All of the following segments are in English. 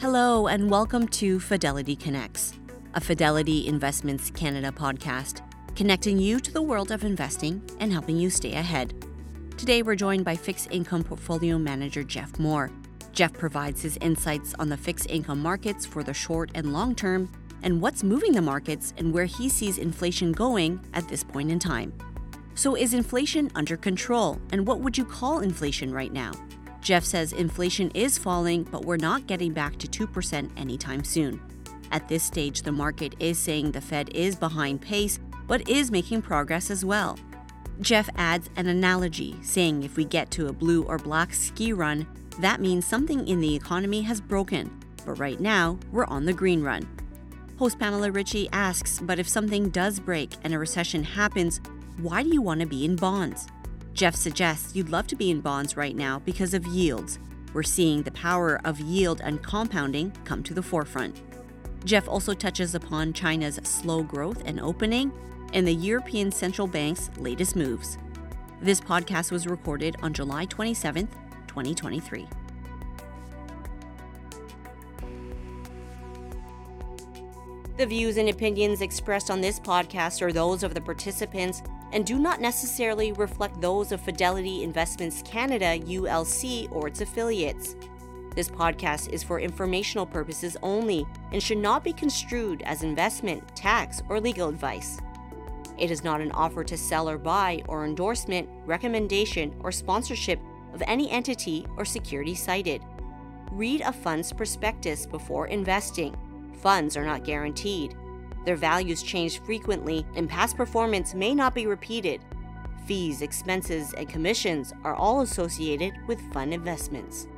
Hello, and welcome to Fidelity Connects, a Fidelity Investments Canada podcast, connecting you to the world of investing and helping you stay ahead. Today, we're joined by fixed income portfolio manager Jeff Moore. Jeff provides his insights on the fixed income markets for the short and long term and what's moving the markets and where he sees inflation going at this point in time. So, is inflation under control? And what would you call inflation right now? Jeff says inflation is falling, but we're not getting back to 2% anytime soon. At this stage, the market is saying the Fed is behind pace, but is making progress as well. Jeff adds an analogy, saying if we get to a blue or black ski run, that means something in the economy has broken. But right now, we're on the green run. Host Pamela Ritchie asks, but if something does break and a recession happens, why do you want to be in bonds? Jeff suggests you'd love to be in bonds right now because of yields. We're seeing the power of yield and compounding come to the forefront. Jeff also touches upon China's slow growth and opening and the European Central Bank's latest moves. This podcast was recorded on July 27th, 2023. The views and opinions expressed on this podcast are those of the participants and do not necessarily reflect those of Fidelity Investments Canada, ULC, or its affiliates. This podcast is for informational purposes only and should not be construed as investment, tax, or legal advice. It is not an offer to sell or buy, or endorsement, recommendation, or sponsorship of any entity or security cited. Read a fund's prospectus before investing. Funds are not guaranteed. Their values change frequently, and past performance may not be repeated. Fees, expenses, and commissions are all associated with fund investments.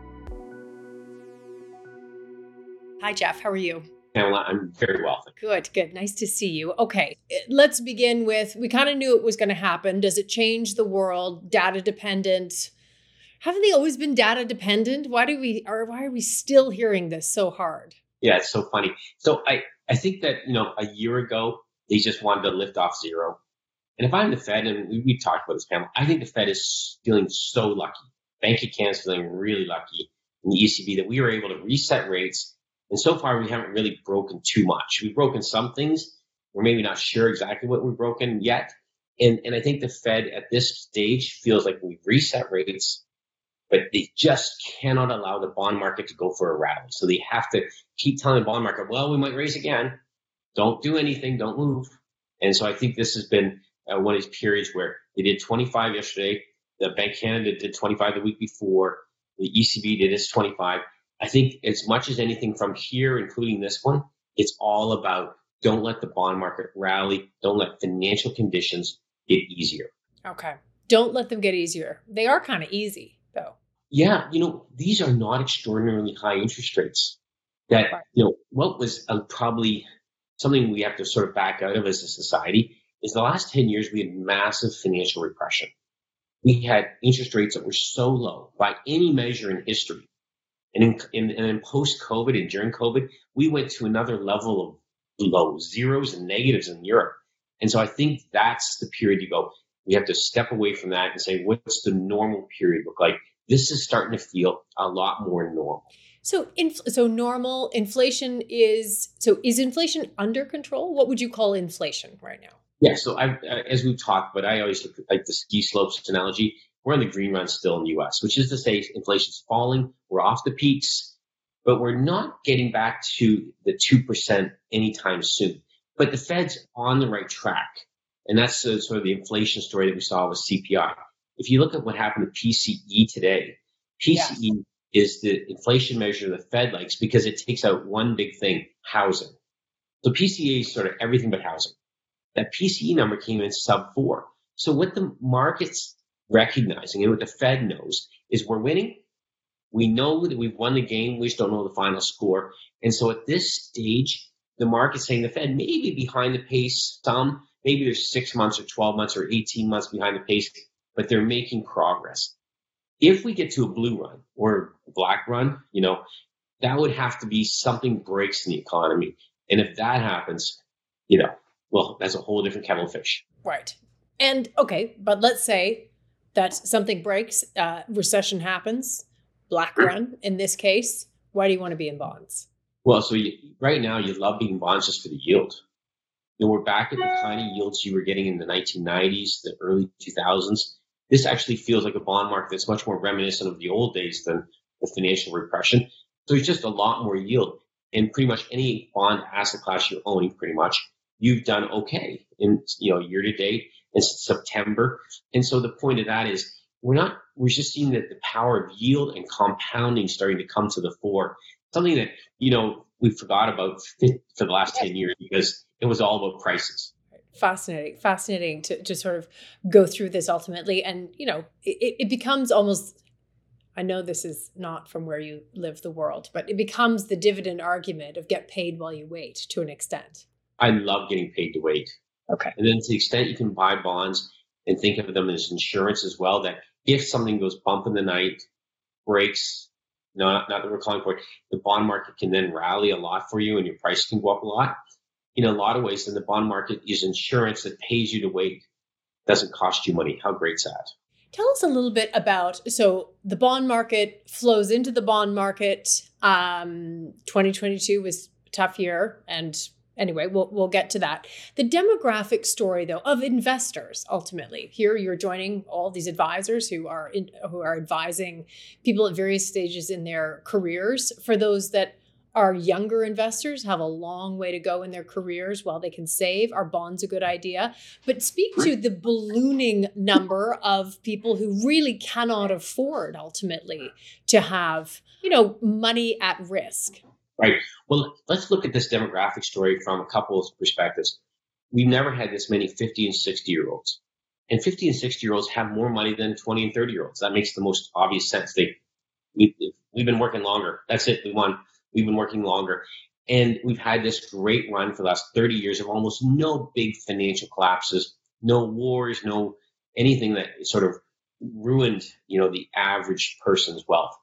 Hi, Jeff. How are you? Pamela, I'm very well. Good, good. Nice to see you. Okay, let's begin with we kind of knew it was going to happen. Does it change the world? Data dependent? Haven't they always been data dependent? Why do we are why are we still hearing this so hard? Yeah, it's so funny. So I I think that, you know, a year ago, they just wanted to lift off zero. And if I'm the Fed, and we, we talked about this, panel, I think the Fed is feeling so lucky. Bank of Canada is feeling really lucky in the ECB that we were able to reset rates. And so far, we haven't really broken too much. We've broken some things. We're maybe not sure exactly what we've broken yet. And, and I think the Fed at this stage feels like we've reset rates but they just cannot allow the bond market to go for a rally. So they have to keep telling the bond market, well, we might raise again. Don't do anything. Don't move. And so I think this has been uh, one of these periods where they did 25 yesterday. The Bank Canada did 25 the week before. The ECB did its 25. I think as much as anything from here, including this one, it's all about don't let the bond market rally. Don't let financial conditions get easier. Okay. Don't let them get easier. They are kind of easy. Yeah, you know, these are not extraordinarily high interest rates. That you know, what was uh, probably something we have to sort of back out of as a society is the last ten years we had massive financial repression. We had interest rates that were so low by any measure in history, and in, in, and in post COVID and during COVID, we went to another level of low zeros and negatives in Europe. And so I think that's the period you go we have to step away from that and say, what's the normal period look like? This is starting to feel a lot more normal. So, so normal inflation is so is inflation under control? What would you call inflation right now? Yeah. So, I, as we've talked, but I always look at like the ski slopes analogy. We're on the green run still in the U.S., which is to say inflation's falling. We're off the peaks, but we're not getting back to the two percent anytime soon. But the Fed's on the right track. And that's sort of the inflation story that we saw with CPI. If you look at what happened to PCE today, PCE yeah. is the inflation measure the Fed likes because it takes out one big thing, housing. So PCE is sort of everything but housing. That PCE number came in sub four. So what the market's recognizing and what the Fed knows is we're winning. We know that we've won the game. We just don't know the final score. And so at this stage, the market's saying the Fed may be behind the pace some, maybe they're six months or 12 months or 18 months behind the pace, but they're making progress. If we get to a blue run or a black run, you know, that would have to be something breaks in the economy. And if that happens, you know, well, that's a whole different kettle of fish. Right. And okay, but let's say that something breaks, uh, recession happens, black run in this case. Why do you want to be in bonds? Well, so you, right now you love being bonds just for the yield. You know, we're back at the kind of yields you were getting in the 1990s, the early 2000s. This actually feels like a bond market that's much more reminiscent of the old days than the financial repression. So it's just a lot more yield. And pretty much any bond asset class you're owning, pretty much, you've done okay in you know year to date in September. And so the point of that is we're not we're just seeing that the power of yield and compounding starting to come to the fore. Something that you know we forgot about for the last ten years because it was all about prices. Fascinating, fascinating to, to sort of go through this ultimately, and you know it, it becomes almost I know this is not from where you live the world, but it becomes the dividend argument of get paid while you wait to an extent. I love getting paid to wait. Okay. And then to the extent you can buy bonds and think of them as insurance as well, that if something goes bump in the night, breaks, not, not that we're calling for it, the bond market can then rally a lot for you and your price can go up a lot. In a lot of ways, then the bond market is insurance that pays you to wait. Doesn't cost you money. How great's that? Tell us a little bit about so the bond market flows into the bond market. Um, 2022 was a tough year, and anyway, we'll we'll get to that. The demographic story, though, of investors ultimately. Here, you're joining all these advisors who are in, who are advising people at various stages in their careers. For those that our younger investors have a long way to go in their careers while they can save. Are bonds a good idea? But speak to the ballooning number of people who really cannot afford ultimately to have, you know, money at risk. Right. Well, let's look at this demographic story from a couple of perspectives. We've never had this many 50 and 60 year olds. And 50 and 60 year olds have more money than 20 and 30 year olds. That makes the most obvious sense. They, we, we've been working longer. That's it. We won We've been working longer. And we've had this great run for the last 30 years of almost no big financial collapses, no wars, no anything that sort of ruined, you know, the average person's wealth.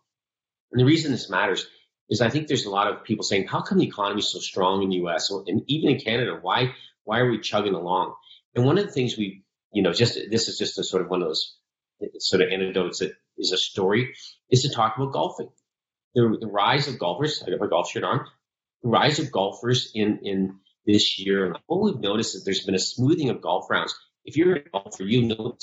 And the reason this matters is I think there's a lot of people saying, how come the economy is so strong in the US and even in Canada? Why, why are we chugging along? And one of the things we, you know, just, this is just a sort of one of those sort of anecdotes that is a story is to talk about golfing the, the rise of golfers, I got my golf shirt on, the rise of golfers in, in this year. What we've noticed is there's been a smoothing of golf rounds. If you're a golfer, you know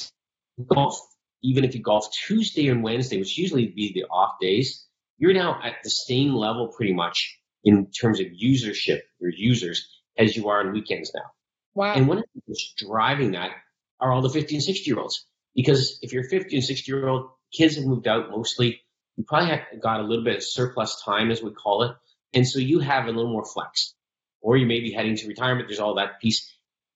golf, even if you golf Tuesday and Wednesday, which usually be the off days, you're now at the same level pretty much in terms of usership, your users, as you are on weekends now. Wow. And one of the things driving that are all the 50 and 60 year olds. Because if you're 50 and 60 year old, kids have moved out mostly you probably have got a little bit of surplus time, as we call it. And so you have a little more flex. Or you may be heading to retirement. There's all that piece.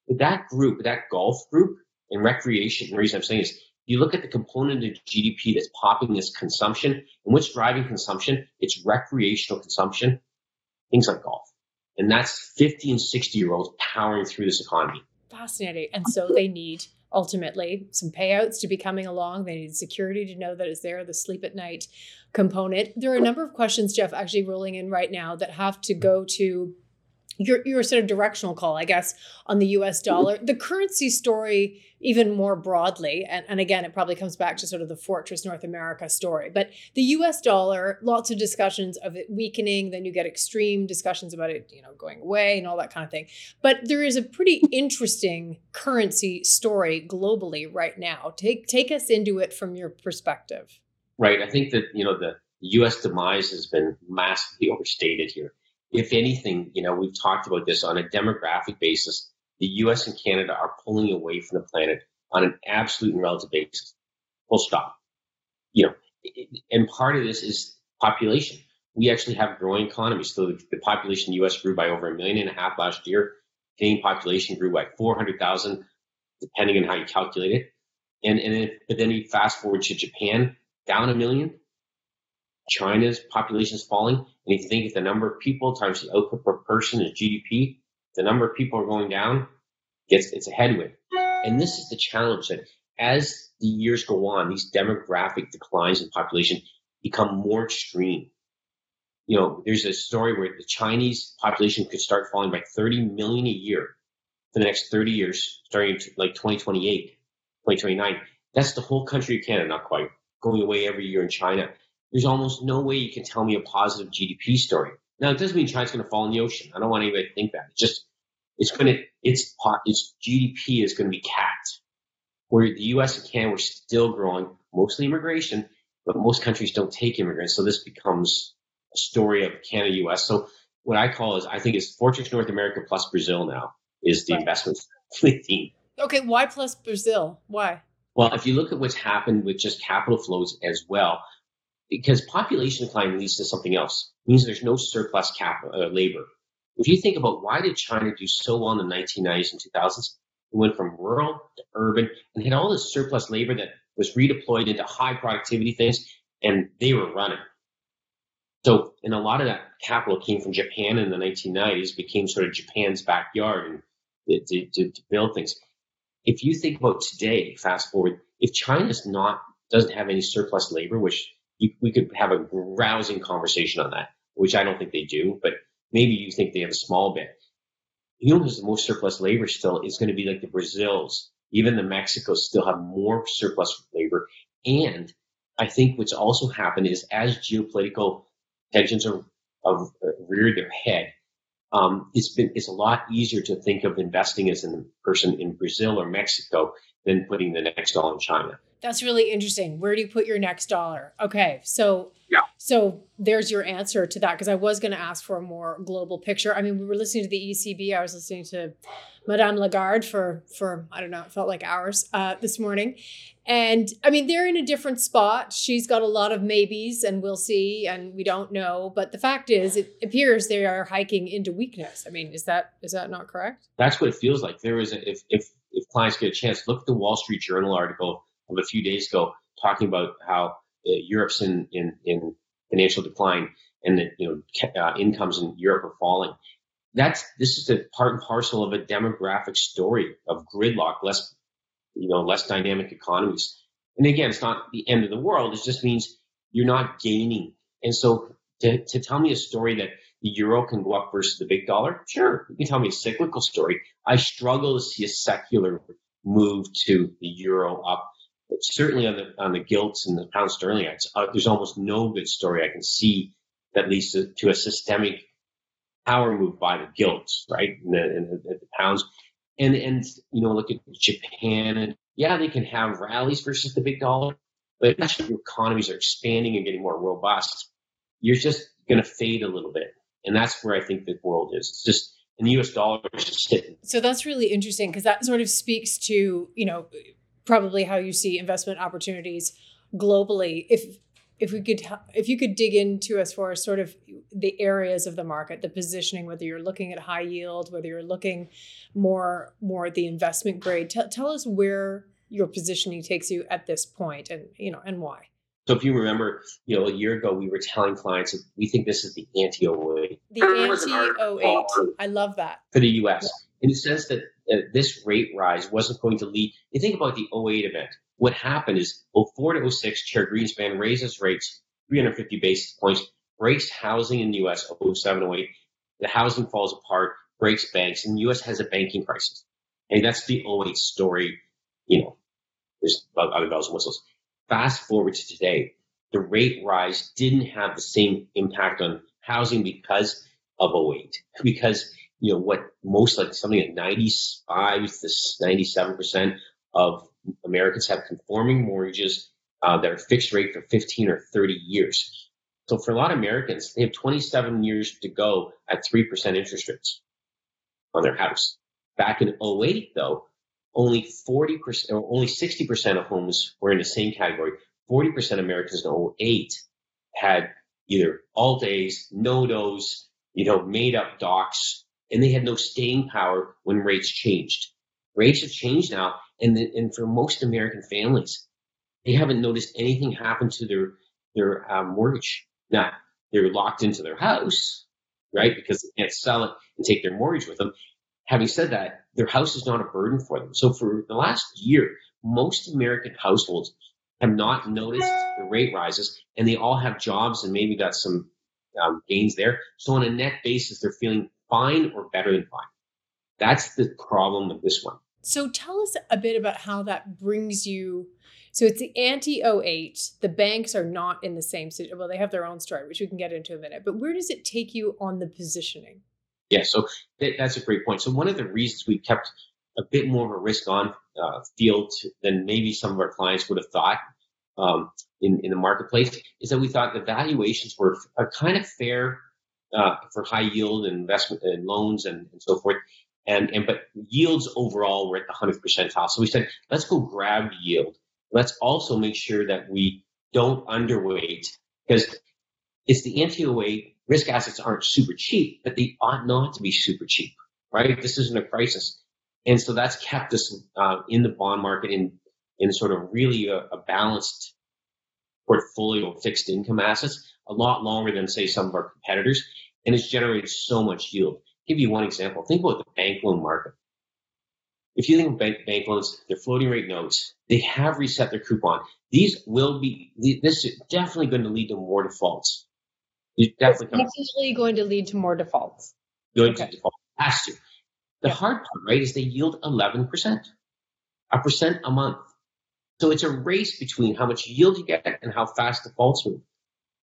But that group, that golf group and recreation, the reason I'm saying is you look at the component of GDP that's popping this consumption and what's driving consumption, it's recreational consumption, things like golf. And that's 50 and 60 year olds powering through this economy. Fascinating. And so they need ultimately some payouts to be coming along. They need security to know that it's there, the sleep at night component. There are a number of questions, Jeff, actually rolling in right now that have to go to your your sort of directional call, I guess, on the US dollar. The currency story, even more broadly, and, and again, it probably comes back to sort of the Fortress North America story. But the US dollar, lots of discussions of it weakening, then you get extreme discussions about it, you know, going away and all that kind of thing. But there is a pretty interesting currency story globally right now. Take take us into it from your perspective. Right. I think that, you know, the US demise has been massively overstated here if anything, you know, we've talked about this on a demographic basis. The US and Canada are pulling away from the planet on an absolute and relative basis. Full stop. You know, and part of this is population. We actually have growing economies. So the, population in the US grew by over a million and a half last year. Canadian population grew by 400,000, depending on how you calculate it. And, and but then you fast forward to Japan, down a million. China's population is falling. And if you think if the number of people times the output per person is GDP, the number of people are going down, it's, it's a headwind. And this is the challenge that as the years go on, these demographic declines in population become more extreme. You know, there's a story where the Chinese population could start falling by 30 million a year for the next 30 years, starting like 2028, 2029. That's the whole country of Canada, not quite, going away every year in China there's almost no way you can tell me a positive GDP story. Now, it doesn't mean China's going to fall in the ocean. I don't want anybody to think that. It's just, it's going to, its, its GDP is going to be capped. Where the US and Canada were still growing, mostly immigration, but most countries don't take immigrants. So this becomes a story of Canada, US. So what I call is, I think it's Fortress North America plus Brazil now is the right. investment theme. Okay, why plus Brazil? Why? Well, if you look at what's happened with just capital flows as well, because population decline leads to something else. It means there's no surplus cap uh, labor. If you think about why did China do so well in the 1990s and 2000s, it went from rural to urban and had all this surplus labor that was redeployed into high productivity things, and they were running. So, and a lot of that capital came from Japan in the 1990s, became sort of Japan's backyard and to, to, to build things. If you think about today, fast forward, if China's not doesn't have any surplus labor, which you, we could have a rousing conversation on that, which I don't think they do, but maybe you think they have a small bit. You know who's the most surplus labor still is going to be like the Brazils. Even the Mexicos still have more surplus labor. And I think what's also happened is as geopolitical tensions are, reared their head, um, it's been it's a lot easier to think of investing as a person in Brazil or Mexico than putting the next dollar in China. That's really interesting. Where do you put your next dollar? Okay, so yeah, so there's your answer to that because I was going to ask for a more global picture. I mean, we were listening to the ECB. I was listening to Madame Lagarde for for I don't know, it felt like hours uh, this morning, and I mean they're in a different spot. She's got a lot of maybes, and we'll see, and we don't know. But the fact is, it appears they are hiking into weakness. I mean, is that is that not correct? That's what it feels like. There is a, if if if clients get a chance, look at the Wall Street Journal article of a few days ago talking about how uh, Europe's in, in, in financial decline and that you know uh, incomes in Europe are falling. That's this is a part and parcel of a demographic story of gridlock, less you know less dynamic economies. And again, it's not the end of the world. It just means you're not gaining. And so to, to tell me a story that the euro can go up versus the big dollar, sure, you can tell me a cyclical story. I struggle to see a secular move to the euro up certainly on the on the gilts and the pound sterling, uh, there's almost no good story I can see that leads to, to a systemic power move by the gilts, right? And the, and the, the, pounds, and and you know, look at Japan, and yeah, they can have rallies versus the big dollar, but as your economies are expanding and getting more robust, you're just going to fade a little bit, and that's where I think the world is. It's just and the U.S. dollar is just sitting. So that's really interesting because that sort of speaks to you know probably how you see investment opportunities globally. If if we could if you could dig into us for sort of the areas of the market the positioning whether you're looking at high yield whether you're looking more more at the investment grade tell, tell us where your positioning takes you at this point and you know and why. So if you remember you know a year ago we were telling clients that we think this is the anti-08 the anti-08 i love that. For the us yeah. in the sense that uh, this rate rise wasn't going to lead. You think about the 08 event. What happened is 04 to 06, Chair Greenspan raises rates 350 basis points, breaks housing in the U.S. 07, 08. The housing falls apart, breaks banks, and the U.S. has a banking crisis. And that's the 08 story. You know, there's other bells and whistles. Fast forward to today, the rate rise didn't have the same impact on housing because of 08, because you know, what most like something like 95 to 97% of Americans have conforming mortgages uh, that are fixed rate for 15 or 30 years. So for a lot of Americans, they have 27 years to go at 3% interest rates on their house. Back in 08, though, only 40% or only 60% of homes were in the same category. 40% of Americans in 08 had either alt A's, no docs, you know, made up docs, and they had no staying power when rates changed. Rates have changed now, and the, and for most American families, they haven't noticed anything happen to their their uh, mortgage. Now they're locked into their house, right? Because they can't sell it and take their mortgage with them. Having said that, their house is not a burden for them. So for the last year, most American households have not noticed the rate rises, and they all have jobs and maybe got some um, gains there. So on a net basis, they're feeling fine or better than fine. That's the problem with this one. So tell us a bit about how that brings you. So it's the anti 08. The banks are not in the same situation. Well, they have their own story, which we can get into in a minute. But where does it take you on the positioning? Yeah, so that's a great point. So one of the reasons we kept a bit more of a risk on uh, field than maybe some of our clients would have thought um, in, in the marketplace is that we thought the valuations were a kind of fair uh, for high yield and investment and loans and, and so forth. And, and but yields overall were at the 100th percentile. So we said, let's go grab yield. Let's also make sure that we don't underweight because it's the anti-08 risk assets aren't super cheap, but they ought not to be super cheap, right? This isn't a crisis. And so that's kept us uh, in the bond market in, in sort of really a, a balanced portfolio of fixed income assets a lot longer than say some of our competitors. And it's generated so much yield. I'll give you one example. Think about the bank loan market. If you think of bank, bank loans, they're floating rate notes. They have reset their coupon. These will be, this is definitely going to lead to more defaults. It's definitely necessarily going to lead to more defaults. Going okay. to default. Has to. The hard part, right, is they yield 11%, a percent a month. So it's a race between how much yield you get and how fast defaults move.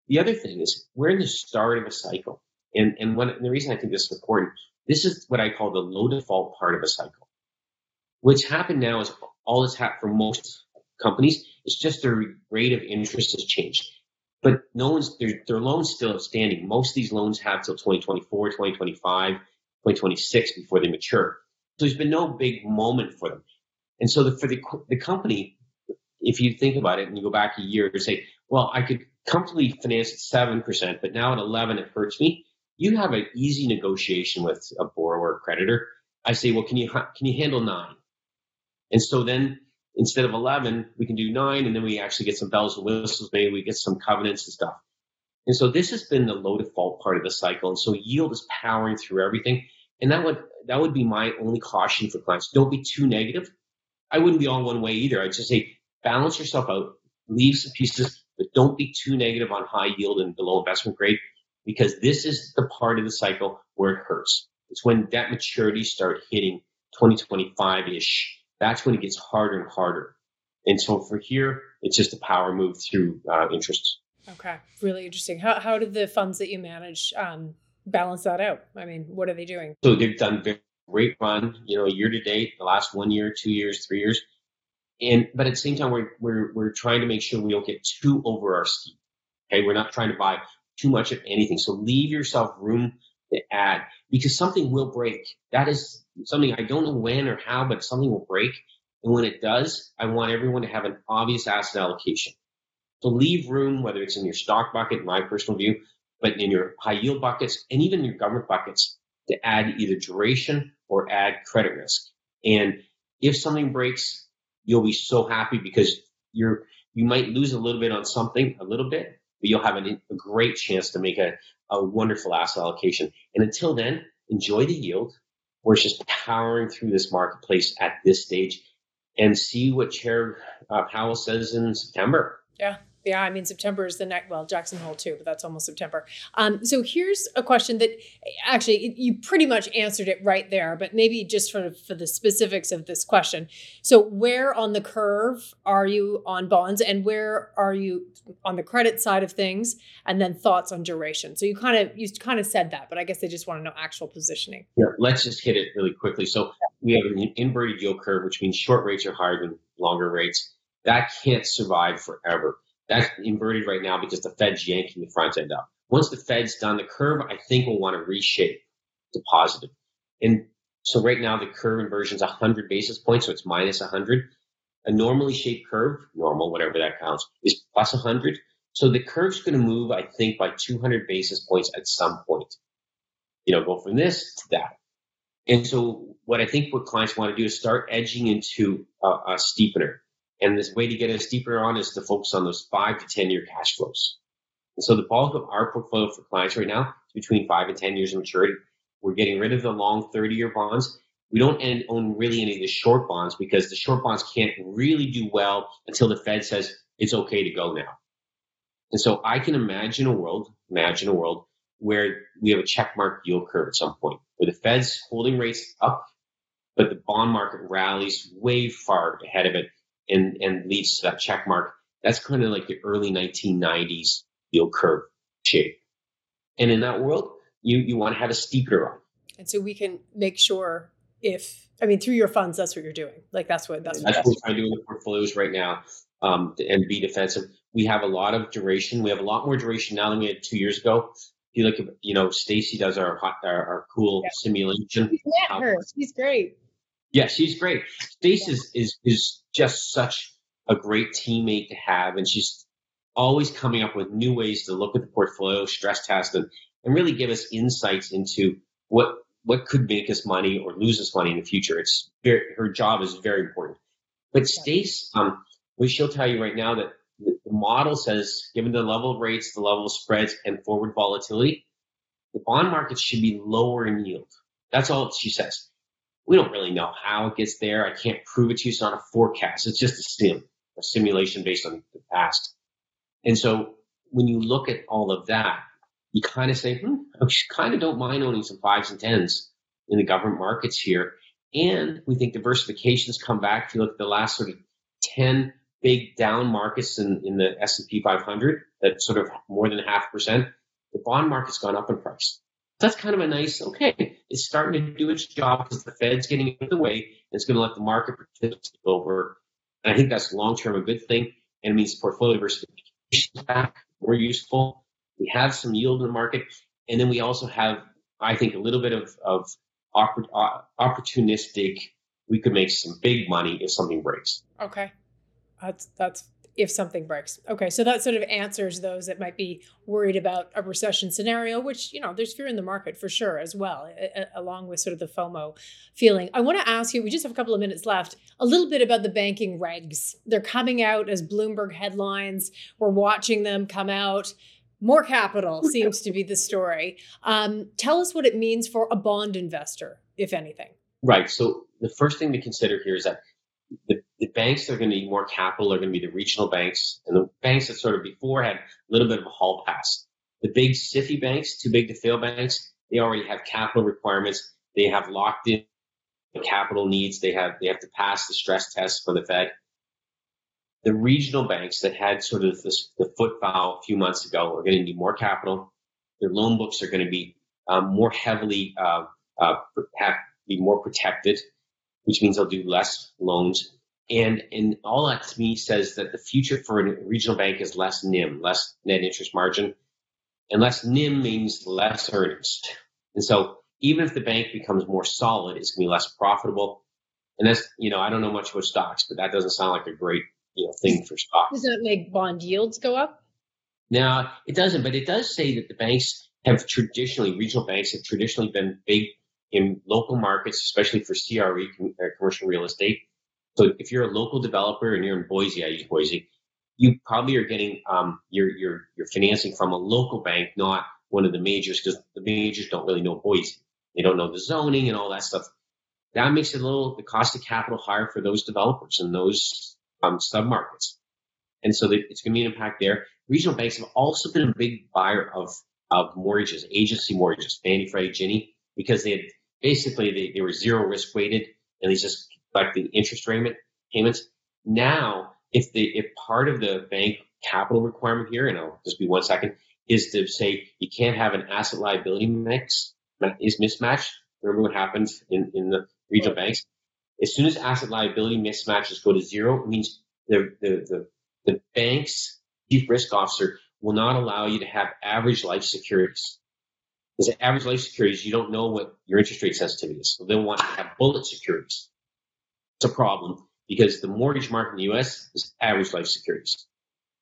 The other thing is we're in the start of a cycle. And, and, and the reason I think this is important, this is what I call the low default part of a cycle. What's happened now is all that's happened for most companies is just their rate of interest has changed. But no one's, their, their loans still outstanding. Most of these loans have till 2024, 2025, 2026 before they mature. So there's been no big moment for them. And so the, for the, the company, if you think about it and you go back a year and say, well, I could comfortably finance at 7%, but now at 11, it hurts me. You have an easy negotiation with a borrower or creditor. I say, well, can you, can you handle nine? And so then instead of 11, we can do nine, and then we actually get some bells and whistles. Maybe we get some covenants and stuff. And so this has been the low default part of the cycle. And so yield is powering through everything. And that would, that would be my only caution for clients. Don't be too negative. I wouldn't be all one way either. I'd just say balance yourself out, leave some pieces, but don't be too negative on high yield and below investment grade because this is the part of the cycle where it hurts. It's when debt maturities start hitting 2025 ish. That's when it gets harder and harder. And so for here, it's just a power move through uh, interests. Okay, really interesting. How, how did the funds that you manage um, balance that out? I mean, what are they doing? So they've done very great run, you know, year to date, the last one year, two years, three years. And but at the same time, we're we're we're trying to make sure we don't get too over our skis. Okay, we're not trying to buy too much of anything. So leave yourself room to add because something will break. That is something I don't know when or how, but something will break. And when it does, I want everyone to have an obvious asset allocation. So leave room, whether it's in your stock bucket, my personal view, but in your high yield buckets and even your government buckets to add either duration or add credit risk. And if something breaks, you'll be so happy because you're, you might lose a little bit on something, a little bit, but you'll have a, a great chance to make a, a wonderful asset allocation. And until then, enjoy the yield. We're just powering through this marketplace at this stage and see what Chair uh, Powell says in September. Yeah. Yeah, I mean September is the next. Well, Jackson Hole too, but that's almost September. Um, so here's a question that actually you pretty much answered it right there, but maybe just for for the specifics of this question. So where on the curve are you on bonds, and where are you on the credit side of things, and then thoughts on duration. So you kind of you kind of said that, but I guess they just want to know actual positioning. Yeah, let's just hit it really quickly. So we have an inverted yield curve, which means short rates are higher than longer rates. That can't survive forever that's inverted right now because the Fed's yanking the front end up. Once the Fed's done the curve, I think we'll want to reshape to positive. And so right now the curve inversion is 100 basis points, so it's minus 100. A normally shaped curve, normal, whatever that counts, is plus 100. So the curve's going to move, I think, by 200 basis points at some point. You know, go from this to that. And so what I think what clients want to do is start edging into a, a steepener. And this way to get us deeper on is to focus on those five to 10 year cash flows. And so the bulk of our portfolio for clients right now is between five and 10 years of maturity. We're getting rid of the long 30 year bonds. We don't own really any of the short bonds because the short bonds can't really do well until the Fed says it's okay to go now. And so I can imagine a world, imagine a world where we have a checkmark yield curve at some point where the Fed's holding rates up, but the bond market rallies way far ahead of it and, and leads to that check mark. That's kind of like the early 1990s yield curve shape. And in that world, you, you want to have a steeper run. And so we can make sure if, I mean, through your funds, that's what you're doing. Like that's what, that's, that's what, we're trying to do in the portfolios right now um, and be defensive. We have a lot of duration. We have a lot more duration now than we had two years ago. If you look at, you know, Stacy does our, our, our cool yeah. simulation. Yeah, her. She's great. Yeah, she's great. Stace is, is, is just such a great teammate to have. And she's always coming up with new ways to look at the portfolio, stress test, and, and really give us insights into what what could make us money or lose us money in the future. It's very, her job is very important. But Stace, um, she'll tell you right now that the, the model says, given the level of rates, the level of spreads, and forward volatility, the bond market should be lower in yield. That's all she says. We don't really know how it gets there. I can't prove it to you. It's not a forecast. It's just a sim, a simulation based on the past. And so when you look at all of that, you kind of say, hmm, I kind of don't mind owning some fives and tens in the government markets here. And we think diversifications come back. If you look at the last sort of 10 big down markets in, in the S&P 500, that sort of more than half percent, the bond market's gone up in price. That's kind of a nice, okay, it's starting to do its job because the Fed's getting out of the way and it's going to let the market participate over. And I think that's long term a good thing. And it means portfolio diversification back, more useful. We have some yield in the market. And then we also have, I think, a little bit of, of opportunistic. We could make some big money if something breaks. Okay. That's, that's if something breaks. Okay, so that sort of answers those that might be worried about a recession scenario, which, you know, there's fear in the market for sure as well, along with sort of the FOMO feeling. I want to ask you, we just have a couple of minutes left, a little bit about the banking regs. They're coming out as Bloomberg headlines. We're watching them come out. More capital seems to be the story. Um, tell us what it means for a bond investor, if anything. Right. So the first thing to consider here is that the, the banks that are going to need more capital are going to be the regional banks and the banks that sort of before had a little bit of a hall pass. The big SIFI banks, too big to fail banks, they already have capital requirements. They have locked in the capital needs. They have they have to pass the stress test for the Fed. The regional banks that had sort of this, the foot foul a few months ago are going to need more capital. Their loan books are going to be um, more heavily uh, uh, have, be more protected which means they'll do less loans. And, and all that to me says that the future for a regional bank is less NIM, less net interest margin. And less NIM means less earnings. And so even if the bank becomes more solid, it's going to be less profitable. And that's, you know, I don't know much about stocks, but that doesn't sound like a great, you know, thing for stocks. Does that make bond yields go up? Now, it doesn't, but it does say that the banks have traditionally, regional banks have traditionally been big in local markets, especially for CRE, uh, commercial real estate. So if you're a local developer and you're in Boise, I use Boise, you probably are getting um, your your your financing from a local bank, not one of the majors, because the majors don't really know Boise. They don't know the zoning and all that stuff. That makes it a little the cost of capital higher for those developers and those um, submarkets. And so it's going to be an impact there. Regional banks have also been a big buyer of of mortgages, agency mortgages, Fannie, Freddie, Ginnie, because they had basically they, they were zero risk weighted and they just collect the interest payment payments. Now, if the if part of the bank capital requirement here, and I'll just be one second, is to say you can't have an asset liability mix is mismatched. Remember what happens in, in the regional banks? As soon as asset liability mismatches go to zero, it means the, the, the, the bank's chief risk officer will not allow you to have average life securities. Because average life securities, you don't know what your interest rate sensitivity is. So they want to have bullet securities. It's a problem because the mortgage market in the US is average life securities.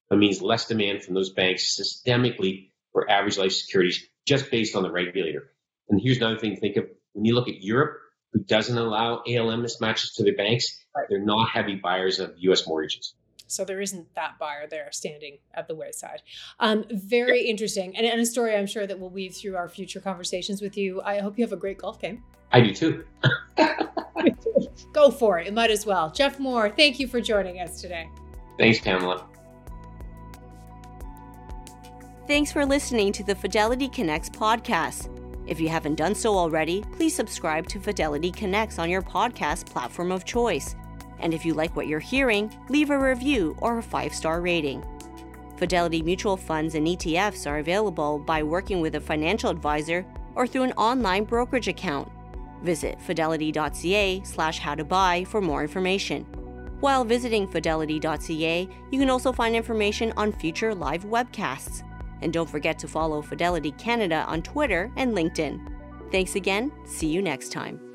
That means less demand from those banks systemically for average life securities just based on the regulator. And here's another thing to think of. When you look at Europe, who doesn't allow ALM mismatches to their banks, they're not heavy buyers of US mortgages. So there isn't that buyer there standing at the wayside. Um, very yep. interesting. And, and a story I'm sure that we'll weave through our future conversations with you. I hope you have a great golf game. I do too. Go for it. It might as well. Jeff Moore, thank you for joining us today. Thanks, Pamela. Thanks for listening to the Fidelity Connects podcast. If you haven't done so already, please subscribe to Fidelity Connects on your podcast platform of choice And if you like what you're hearing, leave a review or a five star rating. Fidelity mutual funds and ETFs are available by working with a financial advisor or through an online brokerage account. Visit fidelity.ca slash how to buy for more information. While visiting fidelity.ca, you can also find information on future live webcasts. And don't forget to follow Fidelity Canada on Twitter and LinkedIn. Thanks again. See you next time.